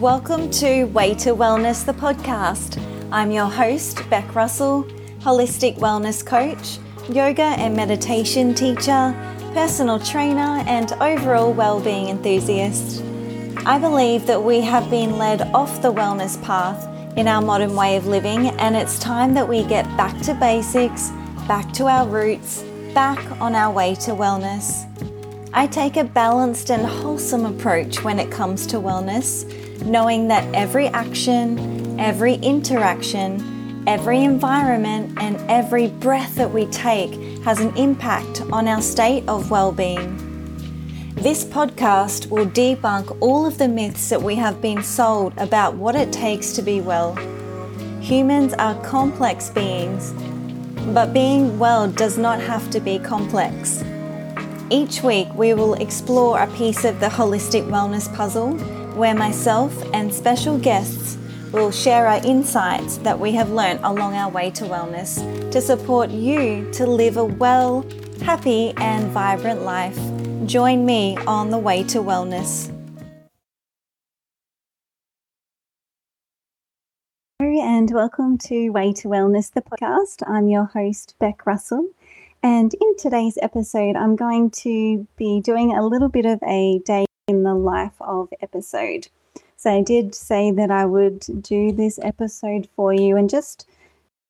welcome to Way to Wellness, the podcast. I'm your host, Beck Russell, holistic wellness coach, yoga and meditation teacher, personal trainer, and overall well-being enthusiast. I believe that we have been led off the wellness path in our modern way of living, and it's time that we get back to basics, back to our roots, back on our way to wellness. I take a balanced and wholesome approach when it comes to wellness, knowing that every action, every interaction, every environment, and every breath that we take has an impact on our state of well being. This podcast will debunk all of the myths that we have been sold about what it takes to be well. Humans are complex beings, but being well does not have to be complex. Each week, we will explore a piece of the holistic wellness puzzle where myself and special guests will share our insights that we have learnt along our way to wellness to support you to live a well, happy, and vibrant life. Join me on the way to wellness. Hello, and welcome to Way to Wellness, the podcast. I'm your host, Beck Russell. And in today's episode, I'm going to be doing a little bit of a day in the life of episode. So I did say that I would do this episode for you and just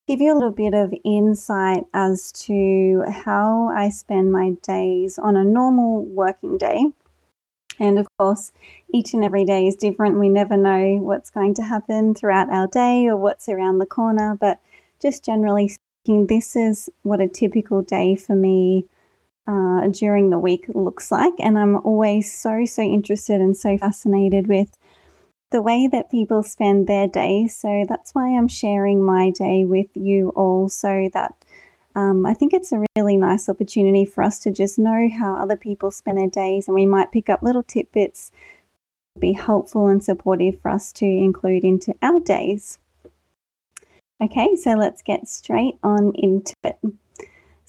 give you a little bit of insight as to how I spend my days on a normal working day. And of course, each and every day is different. We never know what's going to happen throughout our day or what's around the corner, but just generally speaking, this is what a typical day for me uh, during the week looks like. And I'm always so, so interested and so fascinated with the way that people spend their day. So that's why I'm sharing my day with you all so that um, I think it's a really nice opportunity for us to just know how other people spend their days and we might pick up little tidbits, be helpful and supportive for us to include into our days. Okay, so let's get straight on into it.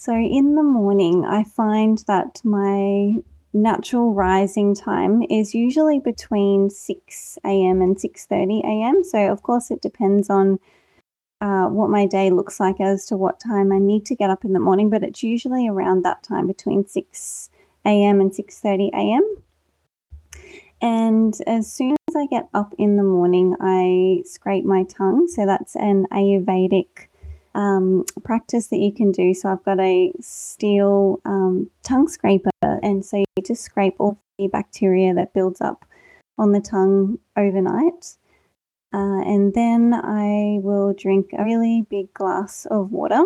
So in the morning, I find that my natural rising time is usually between 6 a.m. and 6:30 a.m. So of course it depends on uh, what my day looks like as to what time I need to get up in the morning, but it's usually around that time between 6 a.m. and 6:30 a.m. And as soon as I get up in the morning, I scrape my tongue. So that's an Ayurvedic um, practice that you can do. So I've got a steel um, tongue scraper, and so you just scrape all the bacteria that builds up on the tongue overnight. Uh, and then I will drink a really big glass of water.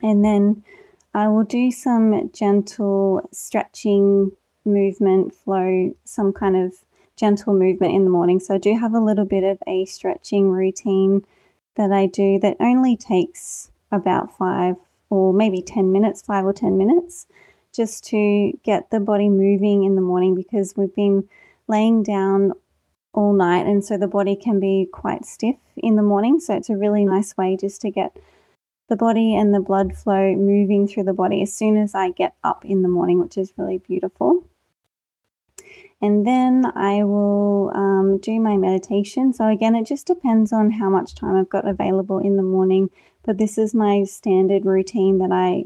And then I will do some gentle stretching movement, flow, some kind of gentle movement in the morning. So I do have a little bit of a stretching routine that I do that only takes about five or maybe 10 minutes, five or 10 minutes, just to get the body moving in the morning because we've been laying down all night. And so the body can be quite stiff in the morning. So it's a really nice way just to get the body and the blood flow moving through the body as soon as I get up in the morning, which is really beautiful. And then I will um, do my meditation. So, again, it just depends on how much time I've got available in the morning, but this is my standard routine that I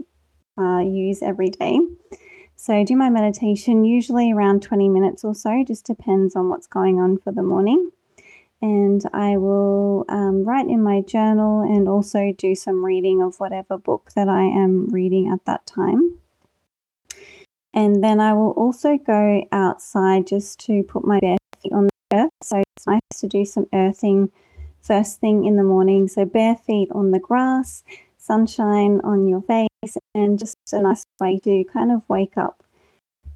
uh, use every day. So, I do my meditation usually around 20 minutes or so, just depends on what's going on for the morning. And I will um, write in my journal and also do some reading of whatever book that I am reading at that time. And then I will also go outside just to put my bare feet on the earth. So it's nice to do some earthing first thing in the morning. So bare feet on the grass, sunshine on your face, and just a nice way to kind of wake up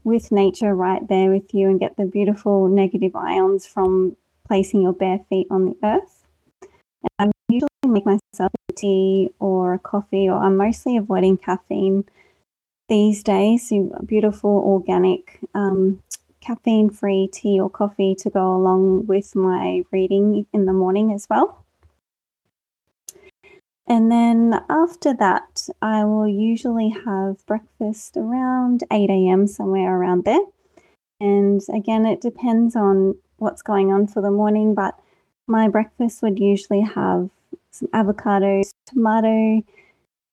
with nature right there with you and get the beautiful negative ions from placing your bare feet on the earth. And I usually make myself a tea or a coffee, or I'm mostly avoiding caffeine these days, beautiful organic um, caffeine free tea or coffee to go along with my reading in the morning as well. And then after that, I will usually have breakfast around 8 a.m., somewhere around there. And again, it depends on what's going on for the morning, but my breakfast would usually have some avocados, tomato,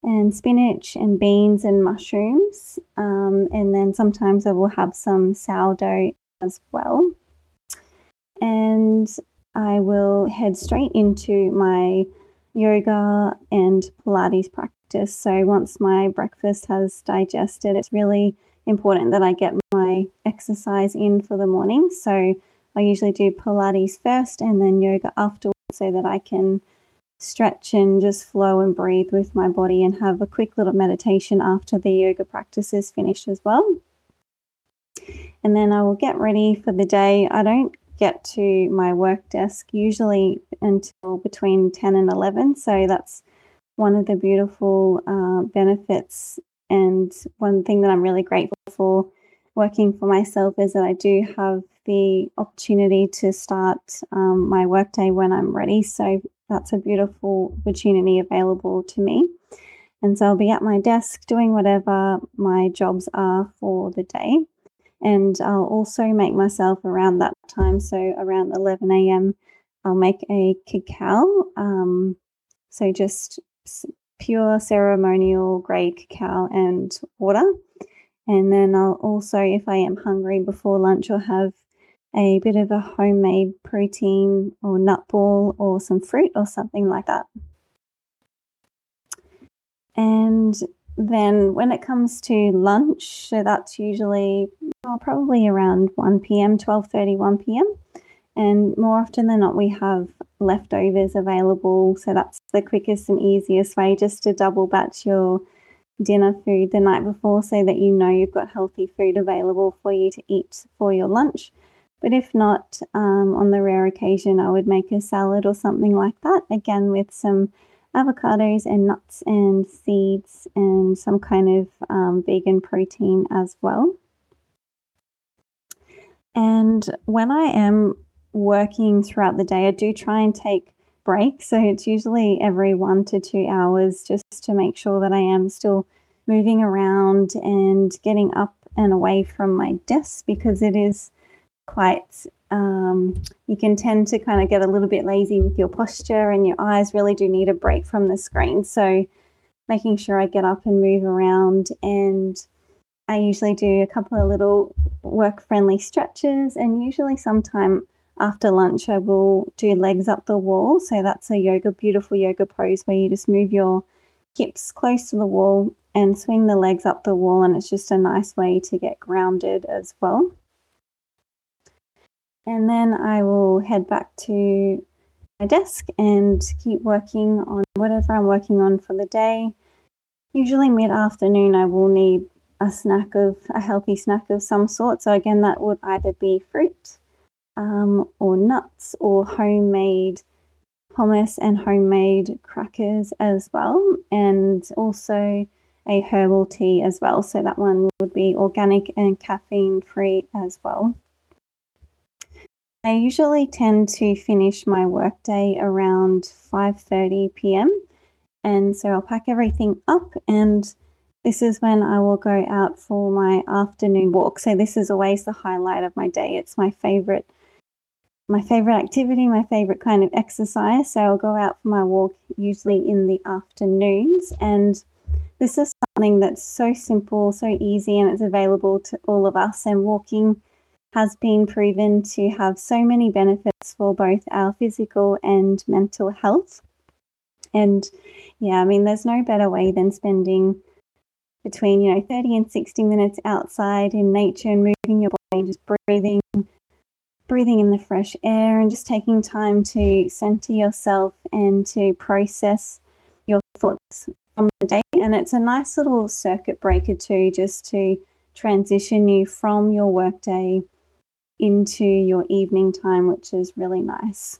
and spinach and beans and mushrooms. Um, and then sometimes I will have some sourdough as well. And I will head straight into my yoga and Pilates practice. So once my breakfast has digested, it's really important that I get my exercise in for the morning. So I usually do Pilates first and then yoga afterwards so that I can stretch and just flow and breathe with my body and have a quick little meditation after the yoga practice is finished as well. And then I will get ready for the day. I don't get to my work desk usually until between 10 and 11. So that's one of the beautiful uh, benefits. And one thing that I'm really grateful for working for myself is that I do have the opportunity to start um, my workday when I'm ready. So that's a beautiful opportunity available to me. And so I'll be at my desk doing whatever my jobs are for the day. And I'll also make myself around that time. So around 11 a.m., I'll make a cacao. Um, so just pure ceremonial grade cacao and water. And then I'll also, if I am hungry before lunch, I'll have a bit of a homemade protein or nut ball or some fruit or something like that. And then when it comes to lunch, so that's usually well, probably around 1 p.m., 12:30, 1 p.m. And more often than not, we have leftovers available. So that's the quickest and easiest way just to double batch your dinner food the night before so that you know you've got healthy food available for you to eat for your lunch. But if not, um, on the rare occasion, I would make a salad or something like that, again with some avocados and nuts and seeds and some kind of um, vegan protein as well. And when I am working throughout the day, I do try and take breaks. So it's usually every one to two hours just to make sure that I am still moving around and getting up and away from my desk because it is quite um, you can tend to kind of get a little bit lazy with your posture and your eyes really do need a break from the screen. So making sure i get up and move around and i usually do a couple of little work friendly stretches and usually sometime after lunch i will do legs up the wall. So that's a yoga beautiful yoga pose where you just move your hips close to the wall and swing the legs up the wall and it's just a nice way to get grounded as well and then I will head back to my desk and keep working on whatever I'm working on for the day. Usually mid afternoon, I will need a snack of a healthy snack of some sort. So, again, that would either be fruit um, or nuts or homemade hummus and homemade crackers as well, and also a herbal tea as well. So, that one would be organic and caffeine free as well. I usually tend to finish my workday around 5:30 p.m. and so I'll pack everything up and this is when I will go out for my afternoon walk. So this is always the highlight of my day. It's my favorite my favorite activity, my favorite kind of exercise. So I'll go out for my walk usually in the afternoons and this is something that's so simple, so easy and it's available to all of us and walking has been proven to have so many benefits for both our physical and mental health. And yeah, I mean, there's no better way than spending between, you know, 30 and 60 minutes outside in nature and moving your body, and just breathing, breathing in the fresh air and just taking time to center yourself and to process your thoughts from the day. And it's a nice little circuit breaker too, just to transition you from your workday into your evening time, which is really nice.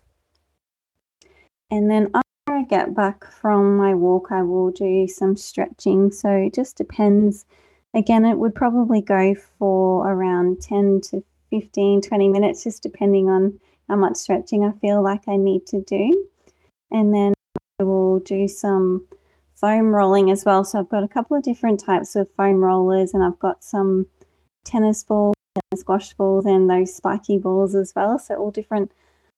And then after I get back from my walk, I will do some stretching. So it just depends. Again, it would probably go for around 10 to 15, 20 minutes, just depending on how much stretching I feel like I need to do. And then I will do some foam rolling as well. So I've got a couple of different types of foam rollers, and I've got some tennis balls squash balls and those spiky balls as well. So all different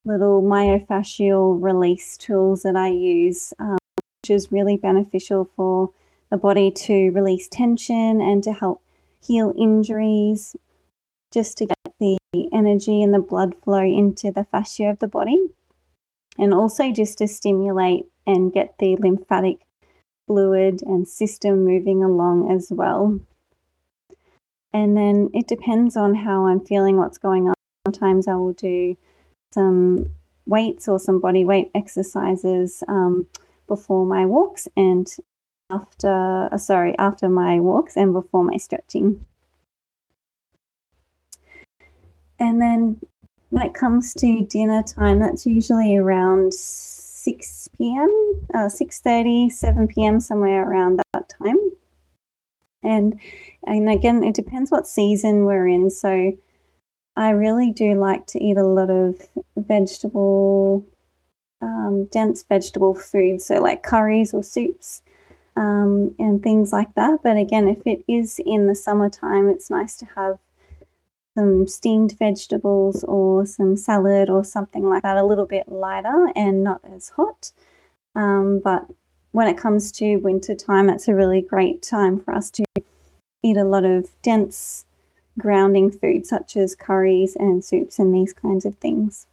little myofascial release tools that I use, um, which is really beneficial for the body to release tension and to help heal injuries, just to get the energy and the blood flow into the fascia of the body, and also just to stimulate and get the lymphatic fluid and system moving along as well. And then it depends on how I'm feeling, what's going on. Sometimes I will do some weights or some body weight exercises um, before my walks and after, uh, sorry, after my walks and before my stretching. And then when it comes to dinner time, that's usually around 6 p.m., uh, 6.30, 7 p.m., somewhere around that time. And, and again, it depends what season we're in. So I really do like to eat a lot of vegetable, um, dense vegetable foods, so like curries or soups um, and things like that. But again, if it is in the summertime, it's nice to have some steamed vegetables or some salad or something like that, a little bit lighter and not as hot. Um, but when it comes to winter time, it's a really great time for us to eat a lot of dense grounding foods such as curries and soups and these kinds of things.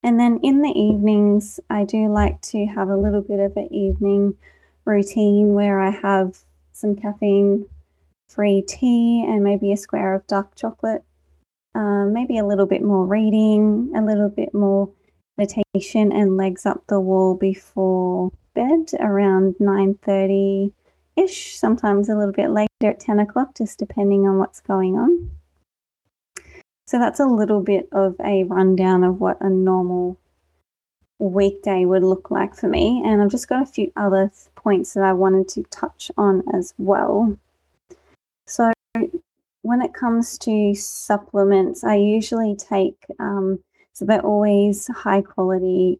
And then in the evenings, I do like to have a little bit of an evening routine where I have some caffeine free tea and maybe a square of dark chocolate, um, maybe a little bit more reading, a little bit more meditation and legs up the wall before bed around 9.30 ish sometimes a little bit later at 10 o'clock just depending on what's going on. So that's a little bit of a rundown of what a normal weekday would look like for me. And i've just got a few other points that i wanted to touch on as well. So, when it comes to supplements, I usually take, um, so they're always high quality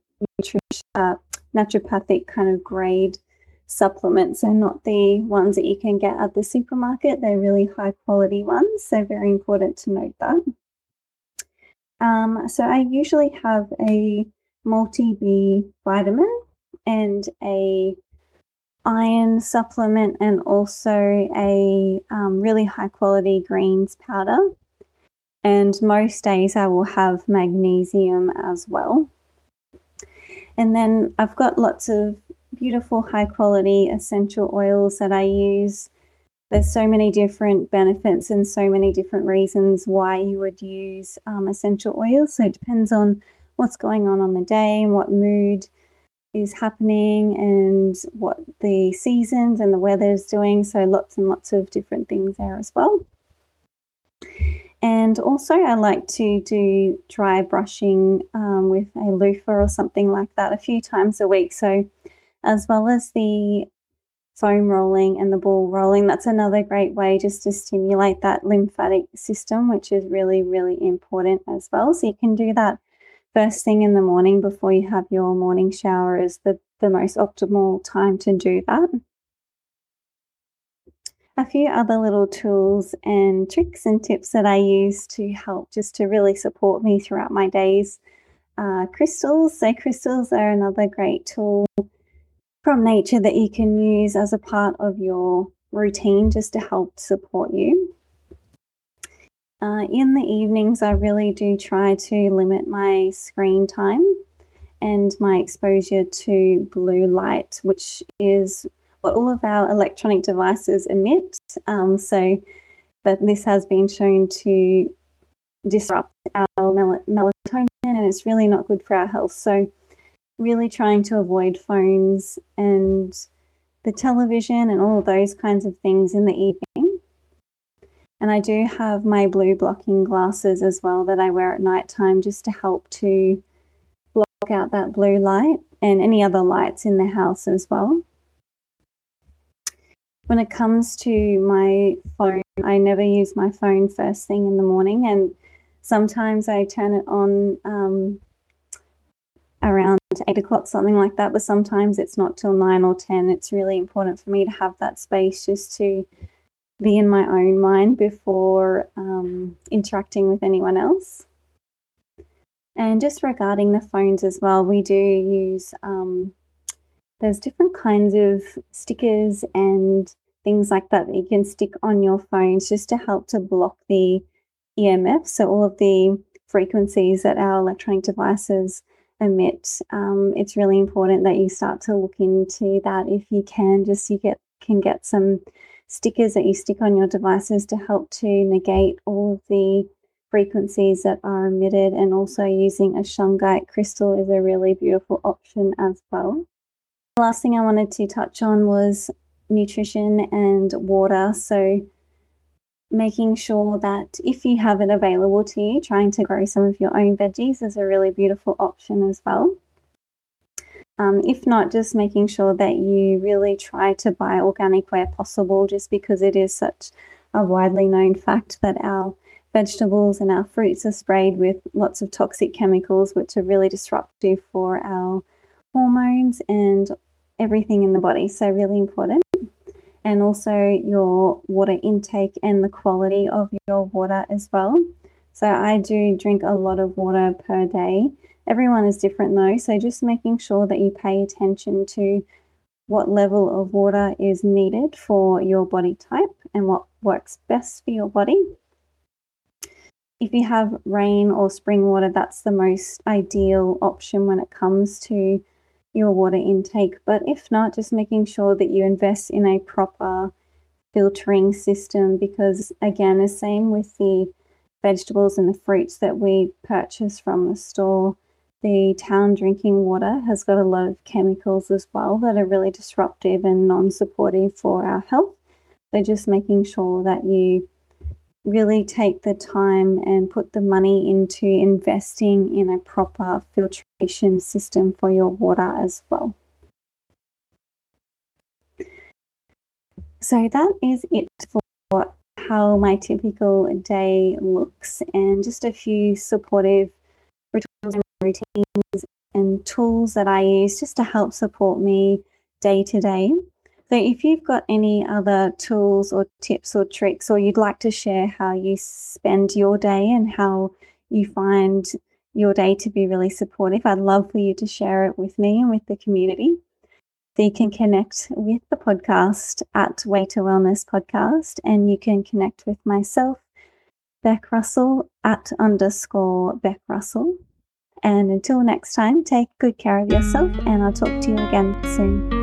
uh, naturopathic kind of grade supplements and not the ones that you can get at the supermarket. They're really high quality ones. So, very important to note that. Um, so, I usually have a multi B vitamin and a iron supplement and also a um, really high quality greens powder. And most days I will have magnesium as well. And then I've got lots of beautiful high quality essential oils that I use. There's so many different benefits and so many different reasons why you would use um, essential oils. So it depends on what's going on on the day and what mood is happening and what the seasons and the weather is doing. So, lots and lots of different things there as well. And also, I like to do dry brushing um, with a loofah or something like that a few times a week. So, as well as the foam rolling and the ball rolling, that's another great way just to stimulate that lymphatic system, which is really, really important as well. So, you can do that first thing in the morning before you have your morning shower is the, the most optimal time to do that. A few other little tools and tricks and tips that I use to help just to really support me throughout my days. Uh, crystals. So, crystals are another great tool from nature that you can use as a part of your routine just to help support you. Uh, in the evenings, I really do try to limit my screen time and my exposure to blue light, which is what all of our electronic devices emit. Um, so, but this has been shown to disrupt our mel- melatonin, and it's really not good for our health. So, really trying to avoid phones and the television and all those kinds of things in the evening. And I do have my blue blocking glasses as well that I wear at night time just to help to block out that blue light and any other lights in the house as well. When it comes to my phone, I never use my phone first thing in the morning, and sometimes I turn it on um, around eight o'clock, something like that. But sometimes it's not till nine or ten. It's really important for me to have that space just to be in my own mind before um, interacting with anyone else. And just regarding the phones as well, we do use um, there's different kinds of stickers and things like that that you can stick on your phones just to help to block the EMF. So all of the frequencies that our electronic devices emit. Um, it's really important that you start to look into that if you can. Just you get can get some stickers that you stick on your devices to help to negate all of the frequencies that are emitted, and also using a shungite crystal is a really beautiful option as well. Last thing I wanted to touch on was nutrition and water. So making sure that if you have it available to you, trying to grow some of your own veggies is a really beautiful option as well. Um, if not, just making sure that you really try to buy organic where possible, just because it is such a widely known fact that our vegetables and our fruits are sprayed with lots of toxic chemicals, which are really disruptive for our hormones and everything in the body. So, really important and also your water intake and the quality of your water as well. So I do drink a lot of water per day. Everyone is different though, so just making sure that you pay attention to what level of water is needed for your body type and what works best for your body. If you have rain or spring water, that's the most ideal option when it comes to your water intake. But if not, just making sure that you invest in a proper filtering system because, again, the same with the vegetables and the fruits that we purchase from the store. The town drinking water has got a lot of chemicals as well that are really disruptive and non supportive for our health. So, just making sure that you really take the time and put the money into investing in a proper filtration system for your water as well. So that is it for how my typical day looks and just a few supportive rituals, routines and tools that I use just to help support me day to day. So, if you've got any other tools or tips or tricks, or you'd like to share how you spend your day and how you find your day to be really supportive, I'd love for you to share it with me and with the community. So, you can connect with the podcast at Way to Wellness Podcast, and you can connect with myself, Beck Russell, at underscore Beck Russell. And until next time, take good care of yourself, and I'll talk to you again soon.